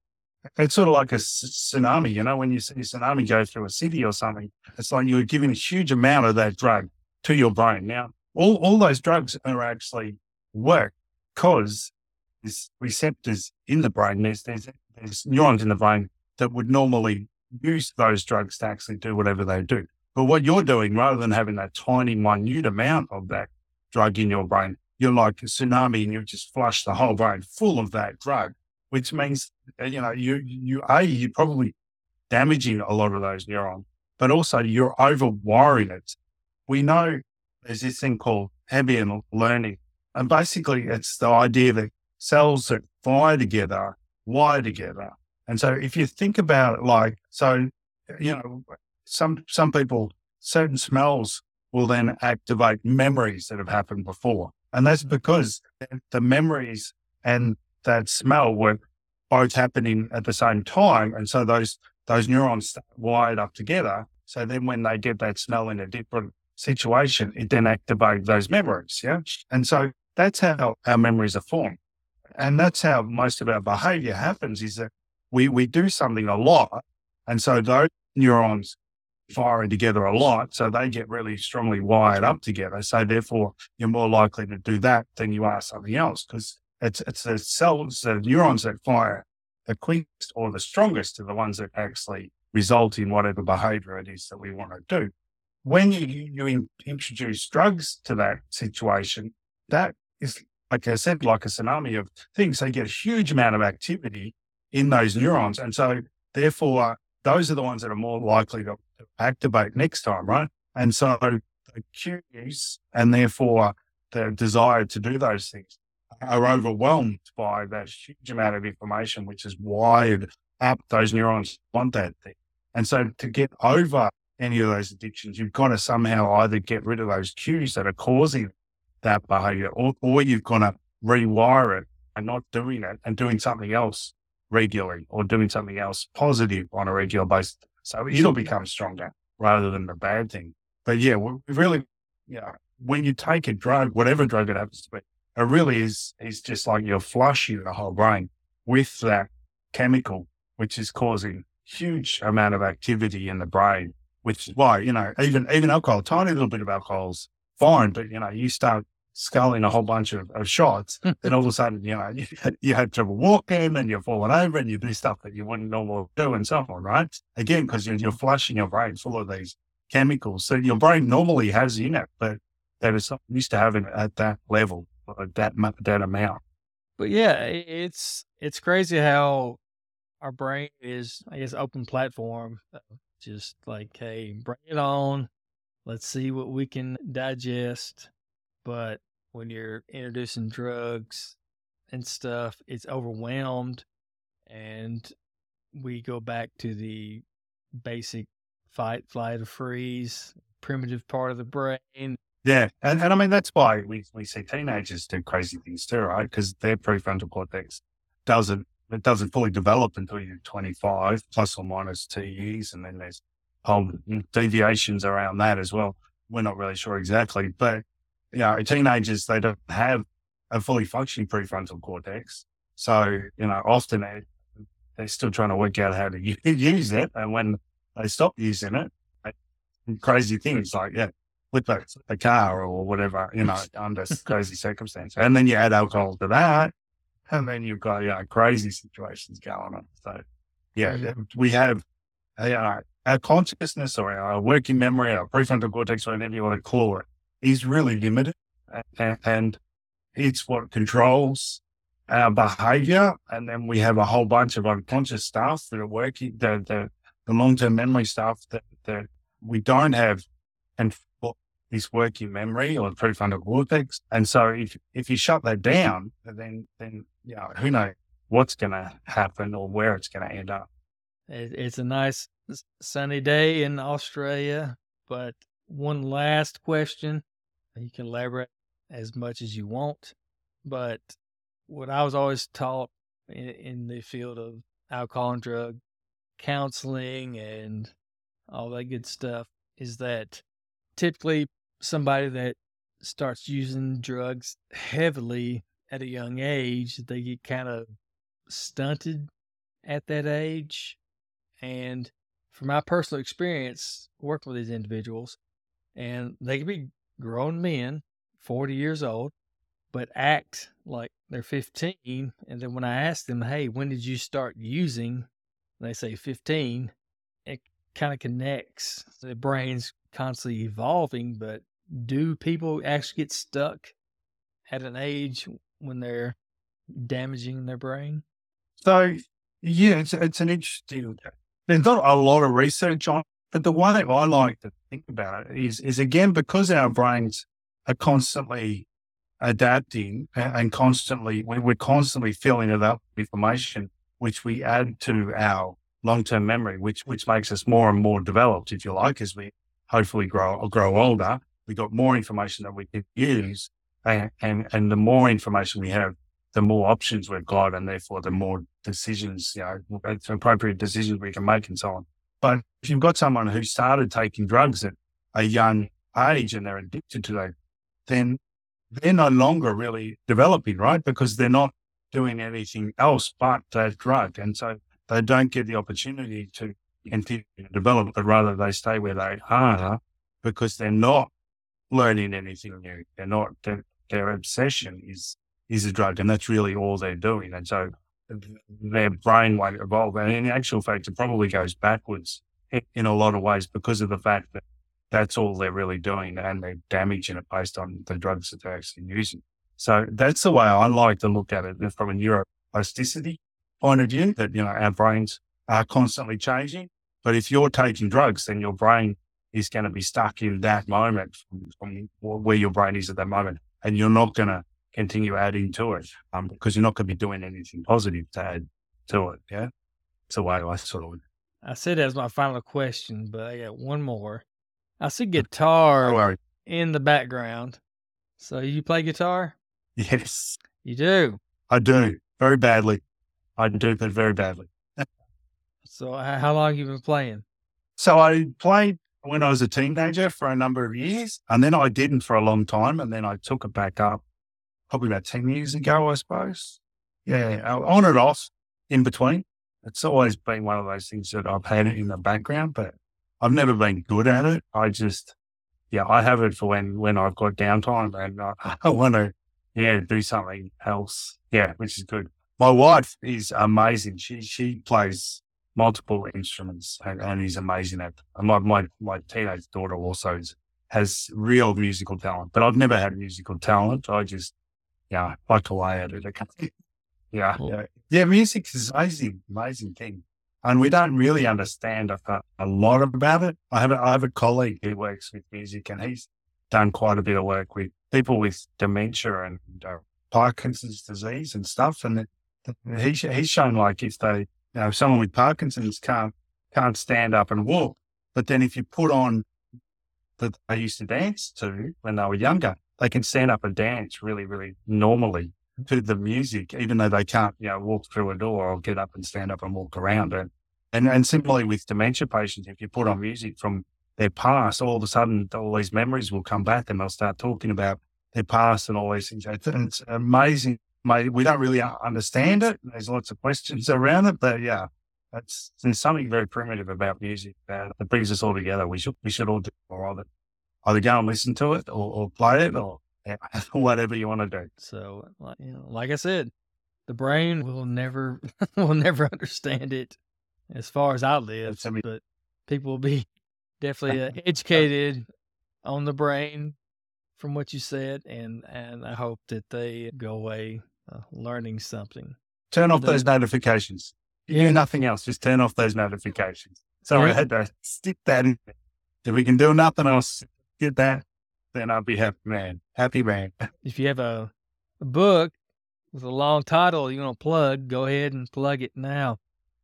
it's sort of like a tsunami, you know, when you see a tsunami go through a city or something, it's like you're giving a huge amount of that drug to your brain. Now, all, all those drugs are actually work because there's receptors in the brain. There's, there's, there's neurons in the brain that would normally use those drugs to actually do whatever they do. But what you're doing, rather than having that tiny, minute amount of that drug in your brain, you're like a tsunami and you just flush the whole brain full of that drug, which means, uh, you know, you, you, A, you're probably damaging a lot of those neurons, but also you're overwiring it. We know there's this thing called Hebbian learning. And basically it's the idea that cells that fire together, wire together. And so if you think about it like, so, you know, some, some people, certain smells will then activate memories that have happened before. And that's because the memories and that smell were both happening at the same time. And so those, those neurons wired up together. So then when they get that smell in a different situation, it then activates those memories. Yeah. And so that's how our memories are formed. And that's how most of our behavior happens is that we, we do something a lot. And so those neurons firing together a lot. So they get really strongly wired up together. So therefore, you're more likely to do that than you are something else because it's, it's the cells, the neurons that fire the quickest or the strongest are the ones that actually result in whatever behavior it is that we want to do. When you, you in, introduce drugs to that situation, that is, like I said, like a tsunami of things. They get a huge amount of activity in those neurons. And so, therefore, those are the ones that are more likely to activate next time, right? And so, the cues and therefore the desire to do those things are overwhelmed by that huge amount of information, which is wired up those neurons want that thing. And so to get over any of those addictions, you've got to somehow either get rid of those cues that are causing that behavior or, or you've got to rewire it and not doing it and doing something else regularly or doing something else positive on a regular basis. So it'll become stronger rather than the bad thing. But yeah, we really, you know, when you take a drug, whatever drug it happens to be, it really is is just like you're flushing the whole brain with that chemical, which is causing huge amount of activity in the brain. Which is why you know even even alcohol, tiny little bit of alcohol's fine, but you know you start sculling a whole bunch of, of shots, then all of a sudden you know you, you had trouble walking and you're falling over and you do stuff that you wouldn't normally do and so on, right? Again, because you're, you're flushing your brain full of these chemicals So your brain normally has in it, but that is used to having at that level that that amount. But yeah, it's it's crazy how our brain is, I guess, open platform. Uh, just like, hey, bring it on. Let's see what we can digest. But when you're introducing drugs and stuff, it's overwhelmed, and we go back to the basic fight, flight, or freeze, primitive part of the brain yeah, and, and I mean that's why we, we see teenagers do crazy things too, right? Because their prefrontal cortex doesn't it doesn't fully develop until you're 25 plus or minus two years, and then there's whole deviations around that as well. We're not really sure exactly, but you know, teenagers they don't have a fully functioning prefrontal cortex, so you know often they they're still trying to work out how to use it, and when they stop using it, crazy things like yeah with the, the car or whatever, you know, under crazy circumstances. And then you add alcohol to that, and then you've got, you know, crazy situations going on. So, yeah, mm-hmm. we have, uh, you know, our consciousness or our working memory, our prefrontal cortex, or whatever you want to call it, is really mm. limited. And, and it's what controls our behavior. And then we have a whole bunch of unconscious stuff that are working, the, the, the long term memory stuff that, that we don't have and this working memory or the prefrontal cortex. And so if, if you shut that down, then, then, you know, who knows what's going to happen or where it's going to end up. It's a nice sunny day in Australia, but one last question. You can elaborate as much as you want, but what I was always taught in, in the field of alcohol and drug counseling and all that good stuff is that typically somebody that starts using drugs heavily at a young age, they get kind of stunted at that age. And from my personal experience working with these individuals, and they can be grown men, 40 years old, but act like they're 15. And then when I ask them, hey, when did you start using? They say 15. It kind of connects. The brain's constantly evolving, but do people actually get stuck at an age when they're damaging their brain? So, yeah, it's, it's an interesting. There's not a lot of research on, but the way I like to think about it is, is again because our brains are constantly adapting and constantly we're constantly filling it up with information, which we add to our long-term memory, which which makes us more and more developed, if you like, as we hopefully grow grow older we got more information that we can use. And, and, and the more information we have, the more options we've got, and therefore the more decisions, you know, appropriate decisions we can make and so on. But if you've got someone who started taking drugs at a young age and they're addicted to that, then they're no longer really developing, right? Because they're not doing anything else but that drug. And so they don't get the opportunity to continue to develop, but rather they stay where they are because they're not learning anything new. They're not, they're, their obsession is, is a drug and that's really all they're doing. And so their brain won't evolve. And in actual fact, it probably goes backwards in a lot of ways because of the fact that that's all they're really doing and they're damaging it based on the drugs that they're actually using. So that's the way I like to look at it from a neuroplasticity point of view that, you know, our brains are constantly changing. But if you're taking drugs, then your brain is going to be stuck in that moment from, from where your brain is at that moment. And you're not going to continue adding to it um, because you're not going to be doing anything positive to add to it. Yeah. It's the way I sort of. I said that as my final question, but I got one more. I see guitar in the background. So you play guitar? Yes. You do? I do. Very badly. I do, but very badly. so how long have you been playing? So I played when I was a teenager for a number of years, and then I didn't for a long time, and then I took it back up probably about 10 years ago, I suppose. Yeah, on and off in between. It's always been one of those things that I've had it in the background, but I've never been good at it. I just, yeah, I have it for when, when I've got downtime and I, I want to, yeah, do something else. Yeah, which is good. My wife is amazing. She, she plays multiple instruments and, and is amazing at and my, my, my teenage daughter also is, has real musical talent, but I've never had musical talent. I just, yeah, like away at it. Yeah, cool. yeah, yeah. Music is amazing, amazing thing, and we don't really understand a, a lot about it. I have a, I have a colleague who works with music, and he's done quite a bit of work with people with dementia and uh, Parkinson's disease and stuff, and he's he's shown like if they, you know, someone with Parkinson's can't can't stand up and walk, but then if you put on that they used to dance to when they were younger, they can stand up and dance really, really normally to the music, even though they can't, you know, walk through a door or get up and stand up and walk around. And, and, and similarly with dementia patients, if you put on music from their past, all of a sudden, all these memories will come back and they'll start talking about their past and all these things. And It's amazing. We don't really understand it. There's lots of questions around it, but yeah, it's, there's something very primitive about music that, that brings us all together. We should, we should all do more of it. Either go and listen to it or, or play it or whatever you want to do. So, you know, like I said, the brain will never will never understand it as far as I live, but people will be definitely uh, educated on the brain from what you said, and and I hope that they go away uh, learning something. Turn off those notifications. You yeah. nothing else. Just turn off those notifications. Sorry, yeah. I had to stick that in. If we can do nothing else, get that then I'll be happy man. Happy man. If you have a, a book with a long title you want to plug, go ahead and plug it now.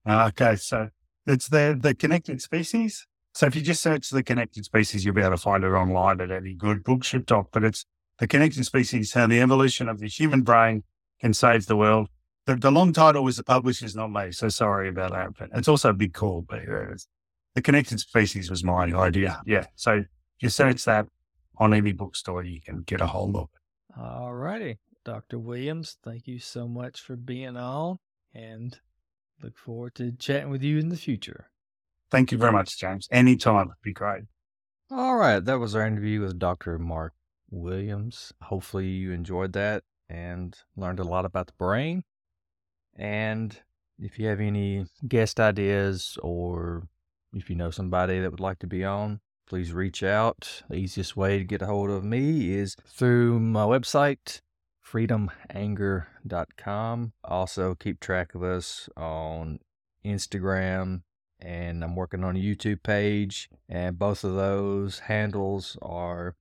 Okay, so it's the the connected species. So if you just search the connected species, you'll be able to find it online at any good bookshop doc. But it's the connected species, how the evolution of the human brain can save the world. The, the long title was the publisher's, not me. So sorry about that. But it's also a big call. But the connected species was my idea. Yeah. So you search that, on any bookstore you can get a hold of. All righty. Dr. Williams, thank you so much for being on and look forward to chatting with you in the future. Thank you very much, James. Anytime would be great. All right. That was our interview with Dr. Mark Williams. Hopefully you enjoyed that and learned a lot about the brain. And if you have any guest ideas or if you know somebody that would like to be on, please reach out. The easiest way to get a hold of me is through my website, freedomanger.com. Also, keep track of us on Instagram, and I'm working on a YouTube page, and both of those handles are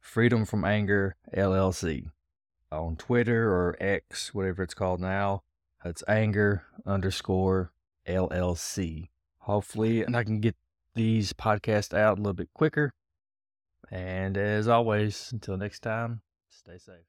Freedom from Anger LLC. On Twitter or X, whatever it's called now, it's anger underscore LLC. Hopefully, and I can get these podcasts out a little bit quicker. And as always, until next time, stay safe.